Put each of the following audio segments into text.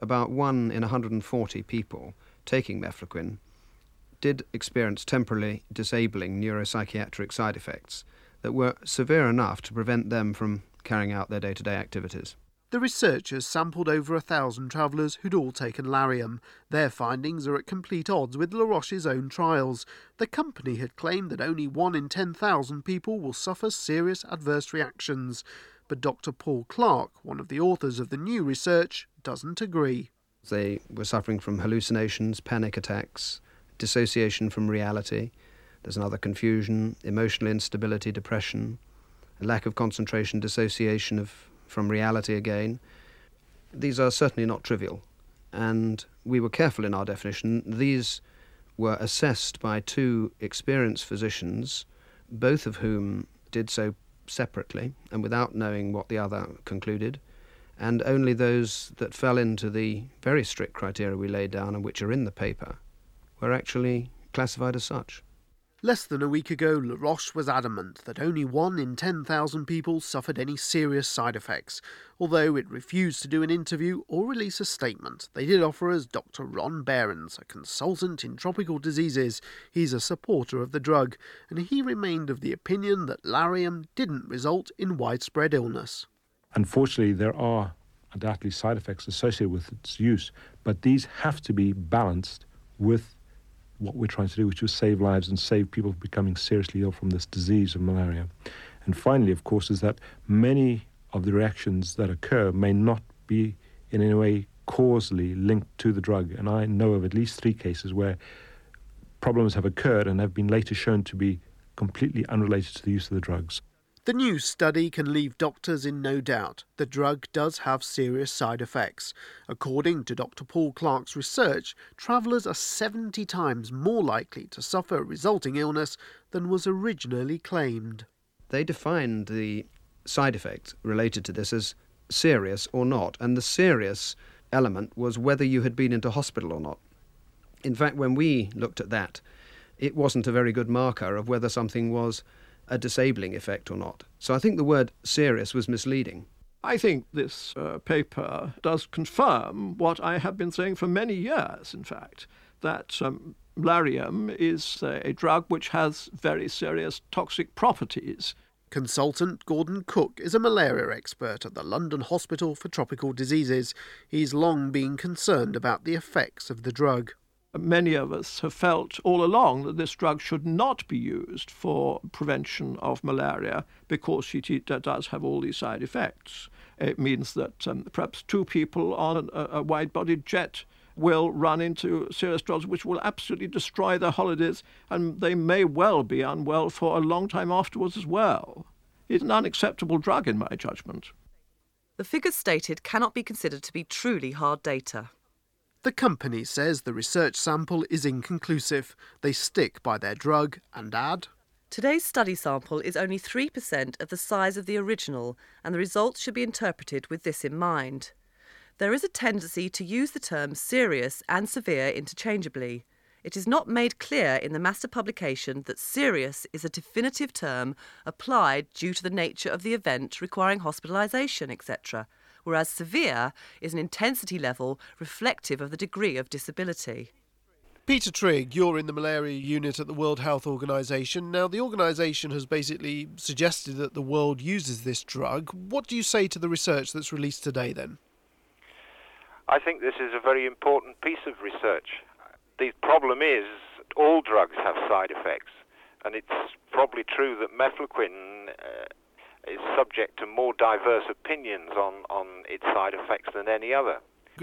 About one in 140 people taking mefloquine did experience temporarily disabling neuropsychiatric side effects that were severe enough to prevent them from carrying out their day to day activities. The researchers sampled over a thousand travellers who'd all taken Lariam. Their findings are at complete odds with La Roche's own trials. The company had claimed that only one in 10,000 people will suffer serious adverse reactions. But Dr. Paul Clarke, one of the authors of the new research, doesn't agree. They were suffering from hallucinations, panic attacks, dissociation from reality. There's another confusion, emotional instability, depression, a lack of concentration, dissociation of from reality again. These are certainly not trivial, and we were careful in our definition. These were assessed by two experienced physicians, both of whom did so separately and without knowing what the other concluded, and only those that fell into the very strict criteria we laid down and which are in the paper were actually classified as such. Less than a week ago, LaRoche was adamant that only one in 10,000 people suffered any serious side effects. Although it refused to do an interview or release a statement, they did offer us Dr. Ron Behrens, a consultant in tropical diseases. He's a supporter of the drug, and he remained of the opinion that Lariam didn't result in widespread illness. Unfortunately, there are undoubtedly side effects associated with its use, but these have to be balanced with what we're trying to do, which is save lives and save people from becoming seriously ill from this disease of malaria. And finally, of course, is that many of the reactions that occur may not be in any way causally linked to the drug. And I know of at least three cases where problems have occurred and have been later shown to be completely unrelated to the use of the drugs. The new study can leave doctors in no doubt the drug does have serious side effects. According to Dr. Paul Clarke's research, travellers are 70 times more likely to suffer a resulting illness than was originally claimed. They defined the side effects related to this as serious or not, and the serious element was whether you had been into hospital or not. In fact, when we looked at that, it wasn't a very good marker of whether something was a disabling effect or not. So I think the word serious was misleading. I think this uh, paper does confirm what I have been saying for many years, in fact, that um, Lariam is a drug which has very serious toxic properties. Consultant Gordon Cook is a malaria expert at the London Hospital for Tropical Diseases. He's long been concerned about the effects of the drug many of us have felt all along that this drug should not be used for prevention of malaria because it does have all these side effects. It means that um, perhaps two people on a, a wide bodied jet will run into serious drugs which will absolutely destroy their holidays, and they may well be unwell for a long time afterwards as well. It's an unacceptable drug, in my judgment. The figures stated cannot be considered to be truly hard data. The company says the research sample is inconclusive. They stick by their drug and add Today's study sample is only 3% of the size of the original, and the results should be interpreted with this in mind. There is a tendency to use the terms serious and severe interchangeably. It is not made clear in the master publication that serious is a definitive term applied due to the nature of the event requiring hospitalisation, etc whereas severe is an intensity level reflective of the degree of disability. Peter Trigg, you're in the malaria unit at the World Health Organization. Now, the organization has basically suggested that the world uses this drug. What do you say to the research that's released today then? I think this is a very important piece of research. The problem is all drugs have side effects, and it's probably true that mefloquine is subject to more diverse opinions on, on its side effects than any other.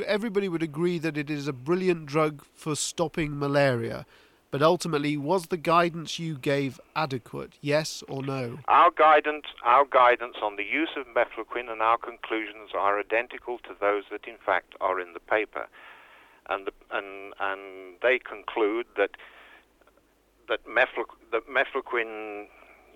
Everybody would agree that it is a brilliant drug for stopping malaria, but ultimately, was the guidance you gave adequate? Yes or no? Our guidance, our guidance on the use of mefloquine and our conclusions are identical to those that, in fact, are in the paper, and the, and and they conclude that that, mefloquine, that mefloquine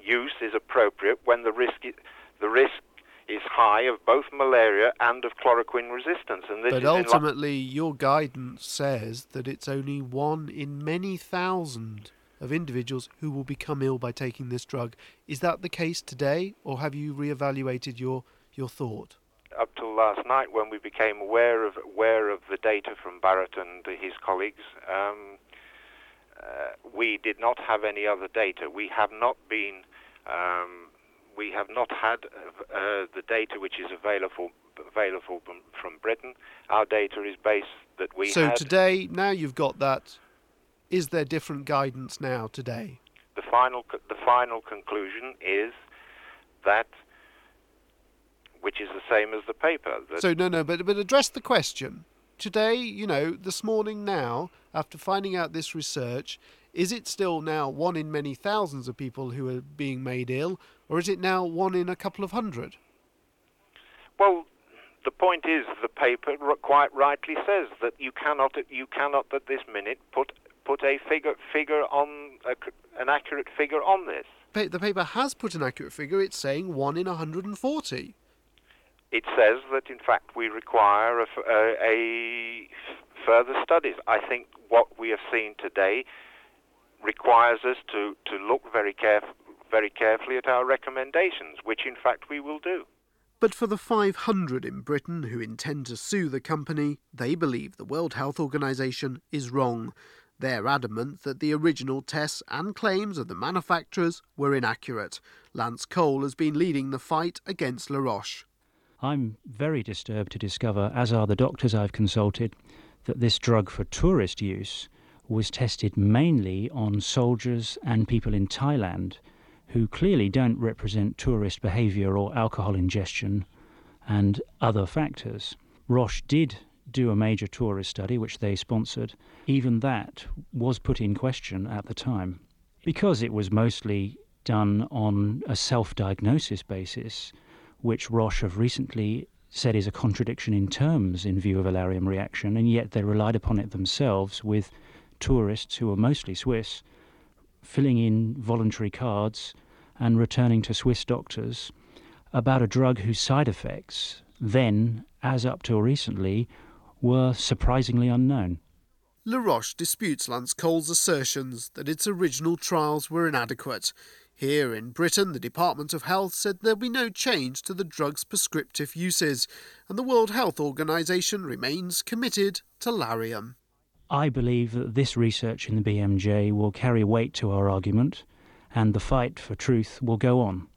use is appropriate when the risk is, the risk is high of both malaria and of chloroquine resistance. And but ultimately, your guidance says that it's only one in many thousand of individuals who will become ill by taking this drug. Is that the case today, or have you re-evaluated your your thought? Up till last night when we became aware of aware of the data from Barrett and his colleagues. Um, uh, we did not have any other data. We have not been. Um, we have not had uh, the data which is available available from, from Britain. Our data is based that we. So had. today, now you've got that. Is there different guidance now today? The final the final conclusion is that which is the same as the paper. So no, no, but but address the question today. You know, this morning now, after finding out this research, is it still now one in many thousands of people who are being made ill, or is it now one in a couple of hundred? Well, the point is, the paper quite rightly says that you cannot you cannot at this minute put put a figure figure on a, an accurate figure on this. The paper has put an accurate figure. It's saying one in 140 it says that in fact we require a, a, a further studies. I think what we have seen today requires us to, to look very, caref- very carefully at our recommendations, which in fact we will do. But for the 500 in Britain who intend to sue the company, they believe the World Health Organization is wrong. They're adamant that the original tests and claims of the manufacturers were inaccurate. Lance Cole has been leading the fight against La Roche. I'm very disturbed to discover, as are the doctors I've consulted, that this drug for tourist use was tested mainly on soldiers and people in Thailand who clearly don't represent tourist behaviour or alcohol ingestion and other factors. Roche did do a major tourist study, which they sponsored. Even that was put in question at the time. Because it was mostly done on a self diagnosis basis, which Roche have recently said is a contradiction in terms in view of valerian reaction, and yet they relied upon it themselves with tourists who were mostly Swiss filling in voluntary cards and returning to Swiss doctors about a drug whose side effects then, as up till recently, were surprisingly unknown. La Roche disputes Lance Cole's assertions that its original trials were inadequate. Here in Britain, the Department of Health said there'll be no change to the drug's prescriptive uses, and the World Health Organization remains committed to Lariam. I believe that this research in the BMJ will carry weight to our argument, and the fight for truth will go on.